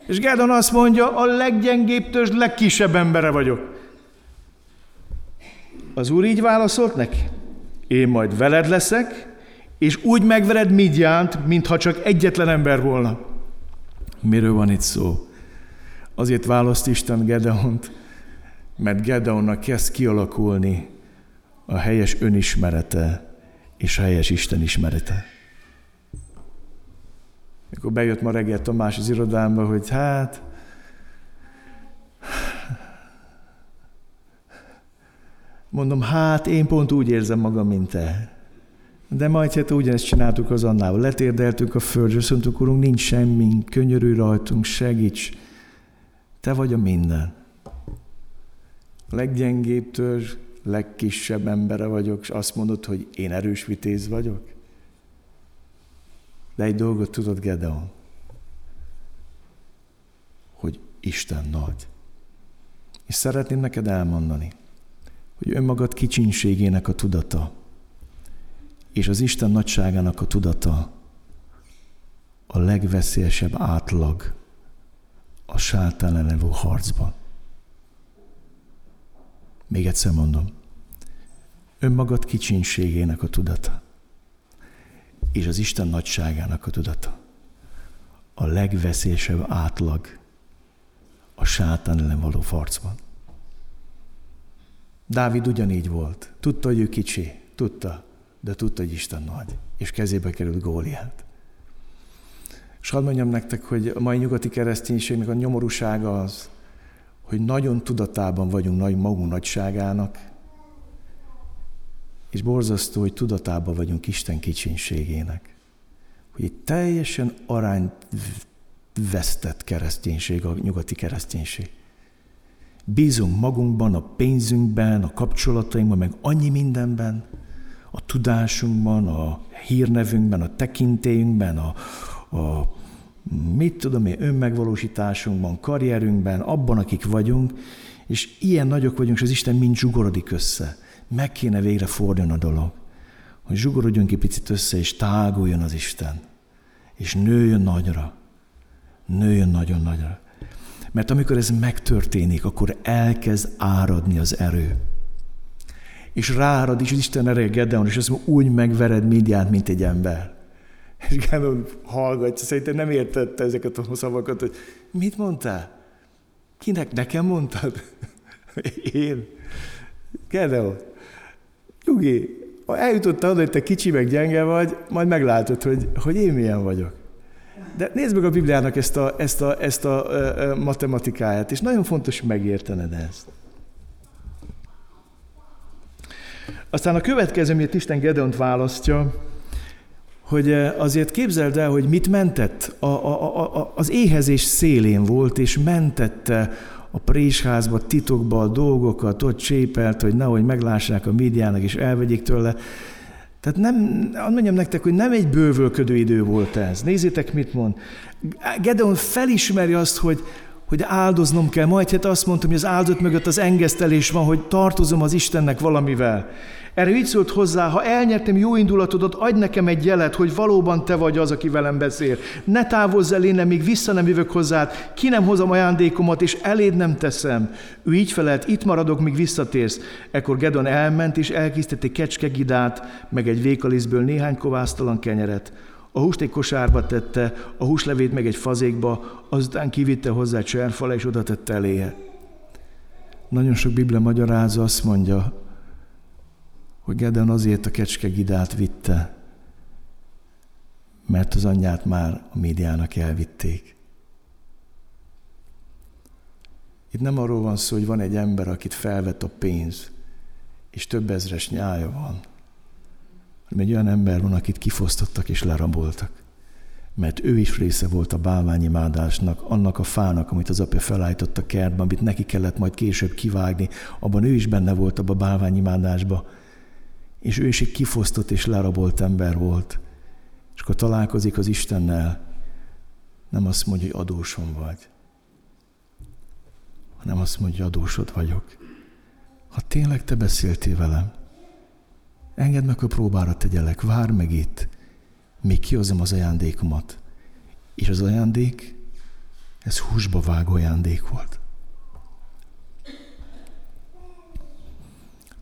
És Gerdon azt mondja, a leggyengébb törzs legkisebb embere vagyok. Az úr így válaszolt neki, én majd veled leszek, és úgy megvered Midjánt, mintha csak egyetlen ember volna. Miről van itt szó? Azért választ Isten Gedeont, mert Gedeonnak kezd kialakulni a helyes önismerete és a helyes Isten ismerete. Mikor bejött ma reggel Tamás az irodámba, hogy hát, mondom, hát én pont úgy érzem magam, mint te. De majd hát ugyanezt csináltuk az annával. Letérdeltünk a földre, azt mondtuk, Urunk, nincs semmi, könyörű rajtunk, segíts. Te vagy a minden. A leggyengébb törzs, legkisebb embere vagyok, és azt mondod, hogy én erős vitéz vagyok? De egy dolgot tudod, Gedeon, hogy Isten nagy. És szeretném neked elmondani, hogy önmagad kicsinségének a tudata, és az Isten nagyságának a tudata a legveszélyesebb átlag a sátán ellenvó harcban. Még egyszer mondom, önmagad kicsinségének a tudata és az Isten nagyságának a tudata a legveszélyesebb átlag a sátán ellen való harcban. Dávid ugyanígy volt. Tudta, hogy ő kicsi. Tudta de tudta, hogy Isten nagy, és kezébe került Góliát. És hadd mondjam nektek, hogy a mai nyugati kereszténységnek a nyomorúsága az, hogy nagyon tudatában vagyunk nagy magunk nagyságának, és borzasztó, hogy tudatában vagyunk Isten kicsinségének. Hogy egy teljesen arányt vesztett kereszténység, a nyugati kereszténység. Bízunk magunkban, a pénzünkben, a kapcsolatainkban, meg annyi mindenben, a tudásunkban, a hírnevünkben, a tekintélyünkben, a, a mit tudom én, önmegvalósításunkban, karrierünkben, abban, akik vagyunk, és ilyen nagyok vagyunk, és az Isten mind zsugorodik össze. Meg kéne végre fordulni a dolog, hogy zsugorodjunk egy picit össze, és táguljon az Isten, és nőjön nagyra. Nőjön nagyon nagyra. Mert amikor ez megtörténik, akkor elkezd áradni az erő és rárad is az Isten ereje Gedeon, és azt úgy megvered Midiánt, mint egy ember. És Gedeon hallgatja, szerintem nem értette ezeket a szavakat, hogy mit mondtál? Kinek? Nekem mondtad? (laughs) Én? Gedeon, nyugi, eljutottál oda, hogy te kicsi meg gyenge vagy, majd meglátod, hogy, hogy én milyen vagyok. De nézd meg a Bibliának ezt a, ezt a, ezt a, a, a matematikáját, és nagyon fontos megértened ezt. Aztán a következő, miért Isten Gedeont választja, hogy eh, azért képzeld el, hogy mit mentett. A, a, a, az éhezés szélén volt, és mentette a présházba, titokba a dolgokat, ott csépelt, hogy nehogy meglássák a médiának, és elvegyék tőle. Tehát nem, mondjam nektek, hogy nem egy bővölködő idő volt ez. Nézzétek, mit mond. Gedeon felismeri azt, hogy, hogy áldoznom kell. Majd hát azt mondtam, hogy az áldott mögött az engesztelés van, hogy tartozom az Istennek valamivel. Erre így szólt hozzá, ha elnyertem jó indulatodat, adj nekem egy jelet, hogy valóban te vagy az, aki velem beszél. Ne távozz el innen, míg vissza nem jövök hozzád, ki nem hozom ajándékomat, és eléd nem teszem. Ő így felelt, itt maradok, míg visszatérsz. Ekkor Gedon elment, és elkészített egy kecskegidát, meg egy vékaliszből néhány kovásztalan kenyeret. A húst egy kosárba tette, a húslevét meg egy fazékba, azután kivitte hozzá cserfala, és oda tette eléje. Nagyon sok Biblia magyarázza azt mondja, hogy Gedeon azért a kecskegidát vitte, mert az anyját már a médiának elvitték. Itt nem arról van szó, hogy van egy ember, akit felvett a pénz, és több ezres nyája van, hanem egy olyan ember van, akit kifosztottak és leraboltak. Mert ő is része volt a bálványimádásnak, annak a fának, amit az apja felállított a kertben, amit neki kellett majd később kivágni, abban ő is benne volt abban a bálványimádásban. És ő is egy kifosztott és lerabolt ember volt. És akkor találkozik az Istennel, nem azt mondja, hogy adósom vagy, hanem azt mondja, hogy adósod vagyok. Ha tényleg te beszéltél velem, engedd meg, a próbára tegyelek, vár meg itt, még kihozom az ajándékomat. És az ajándék, ez húsba vágó ajándék volt.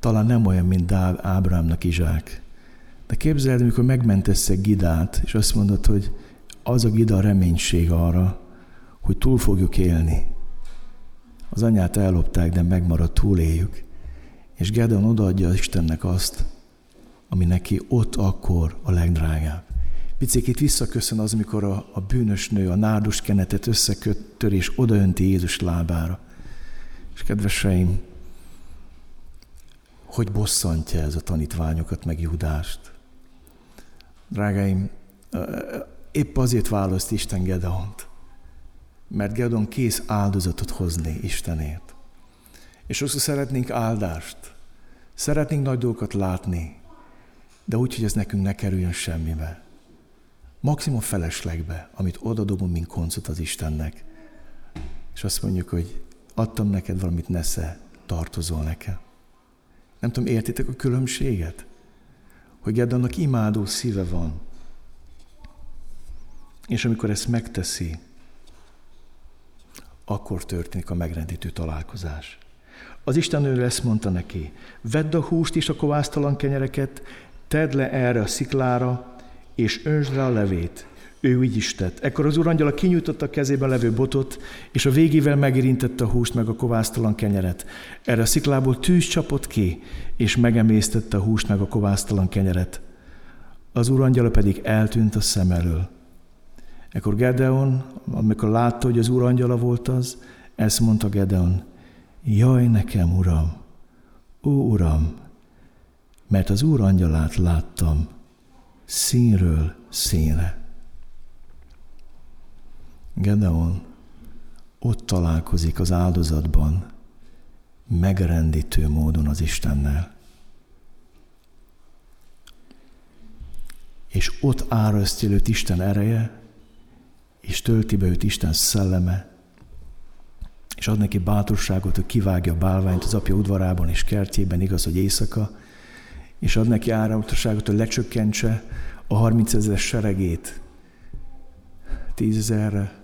Talán nem olyan, mint Ábrámnak Izsák. De képzeld, amikor megmentesz gidát, és azt mondod, hogy az a gida a reménység arra, hogy túl fogjuk élni. Az anyát ellopták, de megmaradt túléljük. És Gedeon odaadja Istennek azt, ami neki ott akkor a legdrágább. Picikét visszaköszön az, amikor a, a bűnös nő a nárdus kenetet összekötör és odaönti Jézus lábára. És kedveseim, hogy bosszantja ez a tanítványokat, meg Judást. Drágáim, épp azért választ Isten Gedeont, mert Gedeon kész áldozatot hozni Istenért. És sokszor szeretnénk áldást, szeretnénk nagy dolgokat látni, de úgy, hogy ez nekünk ne kerüljön semmibe. Maximum feleslegbe, amit odadobunk, mint koncot az Istennek. És azt mondjuk, hogy adtam neked valamit, nesze, tartozol nekem. Nem tudom, értitek a különbséget? Hogy Gedeonnak imádó szíve van. És amikor ezt megteszi, akkor történik a megrendítő találkozás. Az Isten őre ezt mondta neki, vedd a húst és a kovásztalan kenyereket, tedd le erre a sziklára, és öntsd rá a levét. Ő így is tett. Ekkor az urangyala kinyújtotta a kezében levő botot, és a végével megérintette a húst meg a kovásztalan kenyeret. Erre a sziklából tűz csapott ki, és megemésztette a húst meg a kovásztalan kenyeret. Az urangyala pedig eltűnt a szem elől. Ekkor Gedeon, amikor látta, hogy az urangyala volt az, ezt mondta Gedeon, jaj nekem, uram, ó uram, mert az úr angyalát láttam, színről színre. Gedeon ott találkozik az áldozatban, megrendítő módon az Istennel. És ott árasztja őt Isten ereje, és tölti be őt Isten szelleme, és ad neki bátorságot, hogy kivágja a bálványt az apja udvarában és kertjében, igaz, hogy éjszaka, és ad neki áramlatosságot, hogy lecsökkentse a 30 ezeres seregét tízezerre,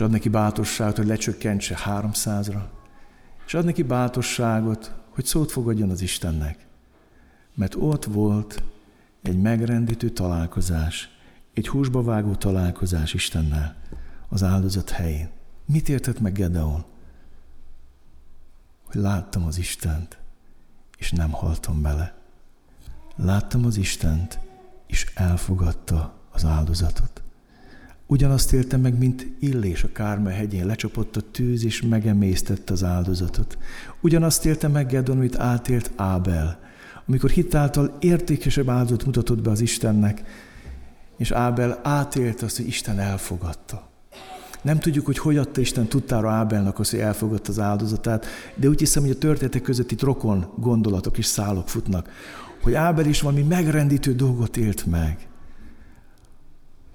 és ad neki bátorságot, hogy lecsökkentse 300-ra, és ad neki bátorságot, hogy szót fogadjon az Istennek. Mert ott volt egy megrendítő találkozás, egy húsba vágó találkozás Istennel az áldozat helyén. Mit értett meg Gedeon? Hogy láttam az Istent, és nem haltam bele. Láttam az Istent, és elfogadta az áldozatot. Ugyanazt élte meg, mint Illés a Kárme hegyén, lecsapott a tűz, és megemésztette az áldozatot. Ugyanazt élte meg Gedon, amit átélt Ábel, amikor hitáltal értékesebb áldozatot mutatott be az Istennek, és Ábel átélte azt, hogy Isten elfogadta. Nem tudjuk, hogy hogy adta Isten tudtára Ábelnak azt, hogy elfogadta az áldozatát, de úgy hiszem, hogy a történetek között itt rokon gondolatok és szálok futnak, hogy Ábel is valami megrendítő dolgot élt meg.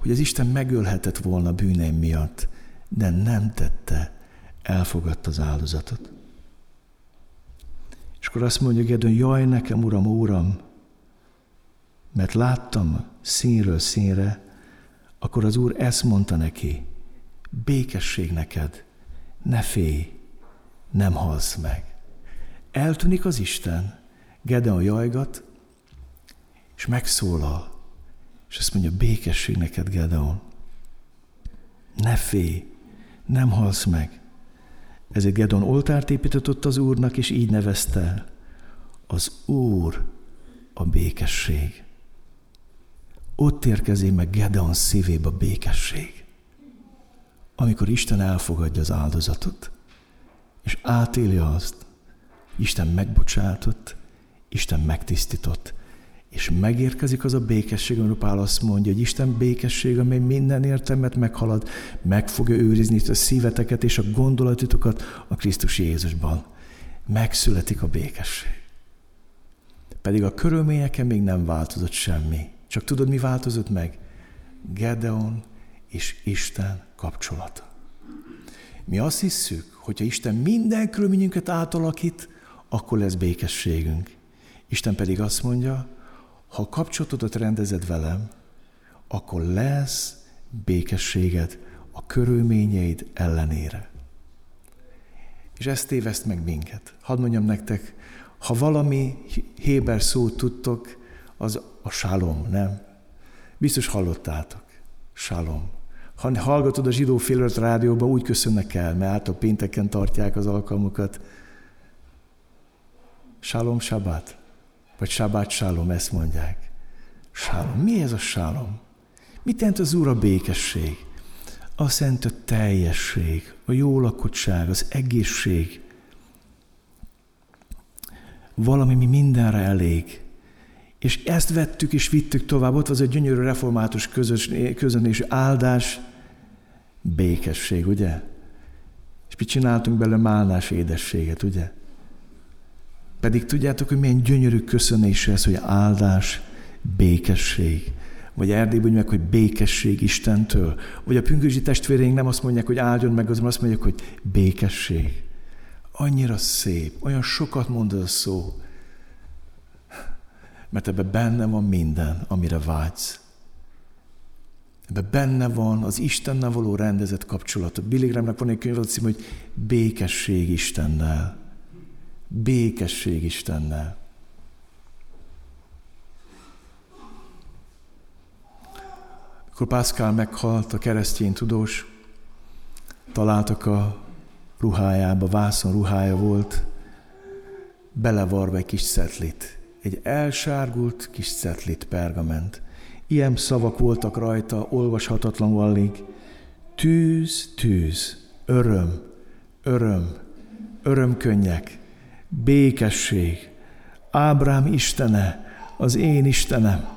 Hogy az Isten megölhetett volna bűneim miatt, de nem tette, elfogadta az áldozatot. És akkor azt mondja Gedön, jaj nekem, Uram, Uram, mert láttam színről színre, akkor az Úr ezt mondta neki, békesség neked, ne félj, nem halsz meg. Eltűnik az Isten, Gedeon jajgat, és megszólal, és azt mondja, békesség neked, Gedeon. Ne félj, nem halsz meg. Ezért Gedon oltárt épített az Úrnak, és így nevezte az Úr a békesség. ott érkezik meg Gedeon szívébe a békesség. Amikor Isten elfogadja az áldozatot, és átéli azt, Isten megbocsátott, Isten megtisztított, és megérkezik az a békesség, amiről Pál azt mondja, hogy Isten békesség, amely minden értelmet meghalad, meg fogja őrizni a szíveteket és a gondolatitokat a Krisztus Jézusban. Megszületik a békesség. Pedig a körülményeken még nem változott semmi. Csak tudod, mi változott meg? Gedeon és Isten kapcsolata. Mi azt hisszük, hogyha Isten minden körülményünket átalakít, akkor lesz békességünk. Isten pedig azt mondja, ha a kapcsolatodat rendezed velem, akkor lesz békességed a körülményeid ellenére. És ezt téveszt meg minket. Hadd mondjam nektek, ha valami héber szót tudtok, az a shalom, nem? Biztos hallottátok. Shalom. Ha hallgatod a zsidó félőt rádióban, úgy köszönnek el, mert által pénteken tartják az alkalmukat. Shalom, Shabbat. Vagy Shabbat, Shalom, ezt mondják. Shalom. Mi ez a shalom? Mit jelent az Úr a békesség? Azt jelenti a teljesség, a jó lakottság, az egészség. Valami, mi mindenre elég. És ezt vettük és vittük tovább. Ott az egy gyönyörű református közös, közönés áldás, békesség, ugye? És mi csináltunk belőle málnás édességet, ugye? Pedig tudjátok, hogy milyen gyönyörű köszönés ez, hogy áldás, békesség. Vagy Erdélyben meg, hogy békesség Istentől. Vagy a pünkösdi testvéreink nem azt mondják, hogy áldjon meg, az azt mondják, hogy békesség. Annyira szép, olyan sokat mond ez a szó. Mert ebben benne van minden, amire vágysz. Ebben benne van az Istennel való rendezett kapcsolat. Billy Grahamnek van egy könyv, hogy békesség Istennel. Békesség Istennel. Mikor Pászkál meghalt, a keresztény tudós, találtak a ruhájába, vászon ruhája volt, belevarva egy kis szetlit, egy elsárgult kis szetlit, pergament. Ilyen szavak voltak rajta, olvashatatlanul alig. Tűz, tűz, öröm, öröm, örömkönnyek, békesség, Ábrám Istene, az én Istenem.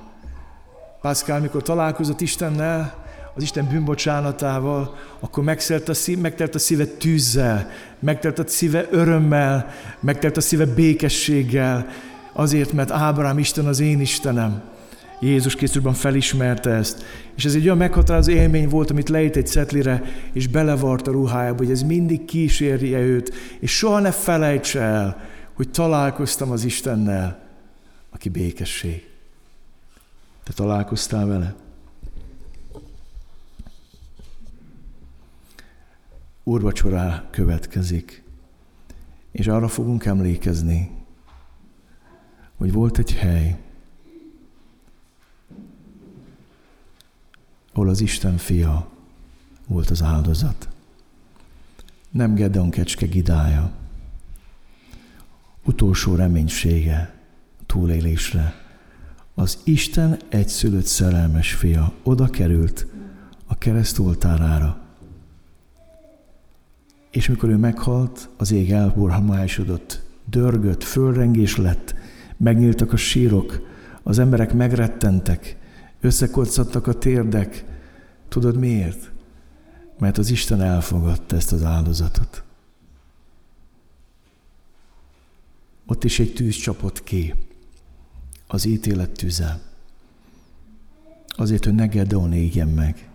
Pászkál, mikor találkozott Istennel, az Isten bűnbocsánatával, akkor megtelt a, szív, megtelt a szíve tűzzel, megtelt a szíve örömmel, megtelt a szíve békességgel, azért, mert Ábrám Isten az én Istenem. Jézus Krisztusban felismerte ezt. És ez egy olyan meghatározó élmény volt, amit lejt egy szetlire, és belevart a ruhájába, hogy ez mindig kísérje őt, és soha ne felejtse el, hogy találkoztam az Istennel, aki békesség. Te találkoztál vele? Úrvacsorá következik, és arra fogunk emlékezni, hogy volt egy hely, ahol az Isten fia volt az áldozat. Nem Gedeon kecske gidája, utolsó reménysége túlélésre. Az Isten egyszülött szerelmes fia oda került a kereszt oltárára. És mikor ő meghalt, az ég elborhamásodott, dörgött, fölrengés lett, megnyíltak a sírok, az emberek megrettentek, összekoccantak a térdek. Tudod miért? Mert az Isten elfogadta ezt az áldozatot. Ott is egy tűz csapott ki, az ítélet tüze. Azért, hogy ne Gedeon égjen meg,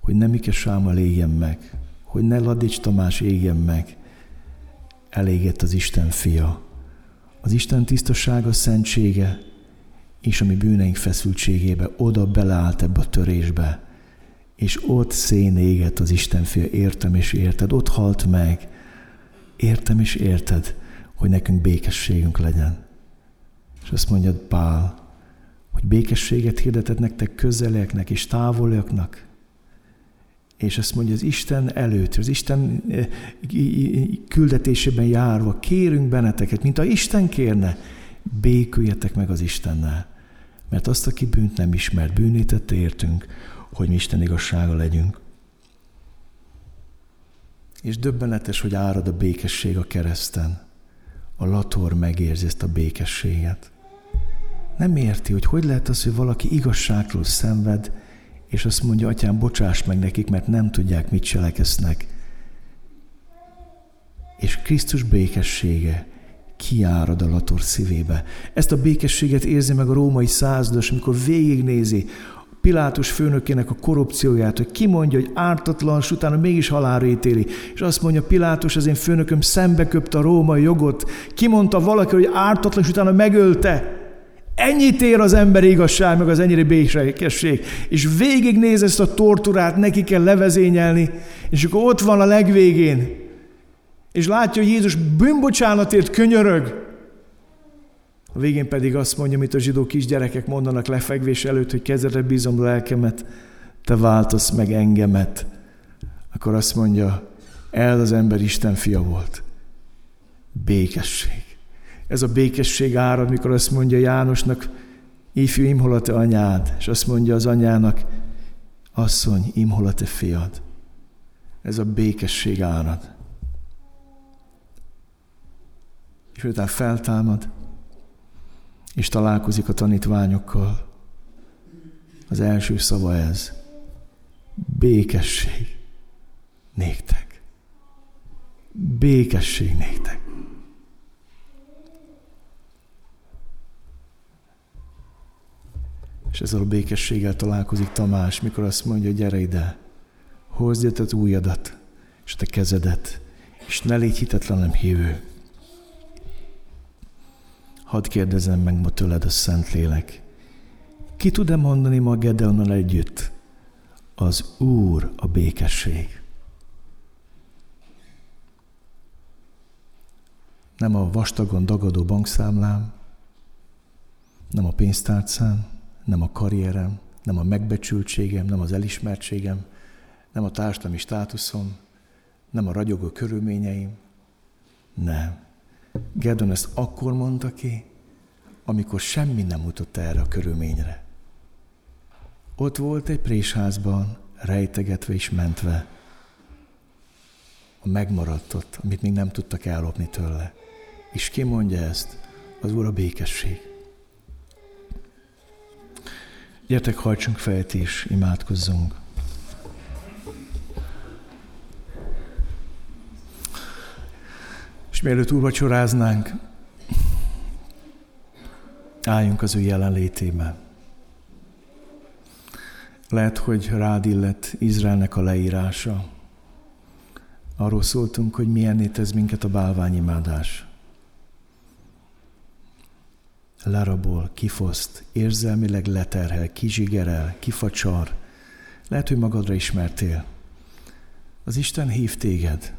hogy ne Mike Sámal égjen meg, hogy ne Ladics Tamás égjen meg, elégett az Isten fia. Az Isten tisztasága, szentsége, és a mi bűneink feszültségébe oda beleállt ebbe a törésbe, és ott szén éget az Isten fia, értem és érted, ott halt meg, értem és érted, hogy nekünk békességünk legyen. És azt mondja Pál, hogy békességet hirdetett nektek közelieknek és távoliaknak, és azt mondja, az Isten előtt, az Isten eh, küldetésében járva kérünk benneteket, mint a Isten kérne, béküljetek meg az Istennel. Mert azt, aki bűnt nem ismert, bűnítette értünk, hogy mi Isten igazsága legyünk. És döbbenetes, hogy árad a békesség a kereszten. A lator megérzi ezt a békességet. Nem érti, hogy hogy lehet az, hogy valaki igazságról szenved, és azt mondja, atyám, bocsáss meg nekik, mert nem tudják, mit cselekesznek. És Krisztus békessége kiárad a lator szívébe. Ezt a békességet érzi meg a római százados, amikor végignézi Pilátus főnökének a korrupcióját, hogy kimondja, hogy ártatlan, és utána mégis halálra ítéli. És azt mondja, Pilátus, az én főnököm szembeköpte a római jogot, kimondta valaki, hogy ártatlan, és utána megölte. Ennyit ér az emberi igazság, meg az ennyire békesség. És végignéz ezt a torturát, neki kell levezényelni, és akkor ott van a legvégén, és látja, hogy Jézus bűnbocsánatért könyörög, a végén pedig azt mondja, amit a zsidó kisgyerekek mondanak lefekvés előtt, hogy kezedre bízom lelkemet, te váltasz meg engemet. Akkor azt mondja, el az ember Isten fia volt. Békesség. Ez a békesség árad, mikor azt mondja Jánosnak, ifjú, imhol a te anyád, és azt mondja az anyának, asszony, imhol a te fiad. Ez a békesség árad. És utána feltámad, és találkozik a tanítványokkal. Az első szava ez. Békesség néktek. Békesség néktek. És ezzel a békességgel találkozik Tamás, mikor azt mondja, gyere ide, hozd ide az újadat, és te kezedet, és ne légy hitetlenem hívő. Hadd kérdezem meg ma tőled a Szentlélek. Ki tud-e mondani ma Gedeonnal együtt? Az Úr a békesség. Nem a vastagon dagadó bankszámlám, nem a pénztárcám, nem a karrierem, nem a megbecsültségem, nem az elismertségem, nem a társadalmi státuszom, nem a ragyogó körülményeim. Nem. Gerdon ezt akkor mondta ki, amikor semmi nem mutatta erre a körülményre. Ott volt egy présházban, rejtegetve és mentve, a megmaradtott, amit még nem tudtak ellopni tőle. És ki mondja ezt? Az Úr a békesség. Gyertek, hajtsunk fejet és imádkozzunk. Mielőtt úrvacsoráznánk, álljunk az ő jelenlétébe. Lehet, hogy rád illet Izraelnek a leírása. Arról szóltunk, hogy milyen ez minket a bálványimádás. Lerabol, kifoszt, érzelmileg leterhel, kizsigerel, kifacsar. Lehet, hogy magadra ismertél. Az Isten hív téged,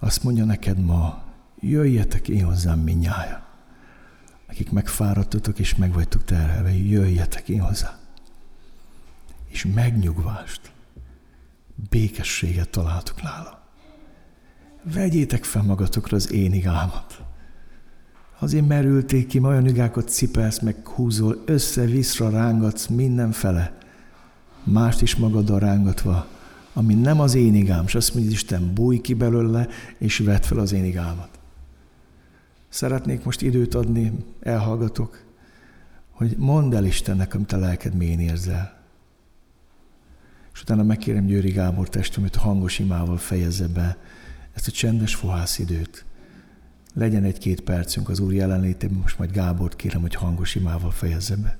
azt mondja neked ma, jöjjetek én hozzám minnyája. Akik megfáradtatok és meg vagytok terhelve, jöjjetek én hozzá. És megnyugvást, békességet találtok nála. Vegyétek fel magatokra az én igámat. Azért merülték ki, olyan igákat cipelsz, meg húzol, össze-vissza rángatsz mindenfele. Mást is magaddal rángatva, ami nem az én igám, és azt mondja, Isten, bújj ki belőle, és vedd fel az én igámat. Szeretnék most időt adni, elhallgatok, hogy mondd el Istennek, amit a lelked mélyén érzel. És utána megkérem Győri Gábor testvémet, hangos imával fejezze be ezt a csendes fohász időt. Legyen egy-két percünk az Úr jelenlétében, most majd Gábort kérem, hogy hangos imával fejezze be.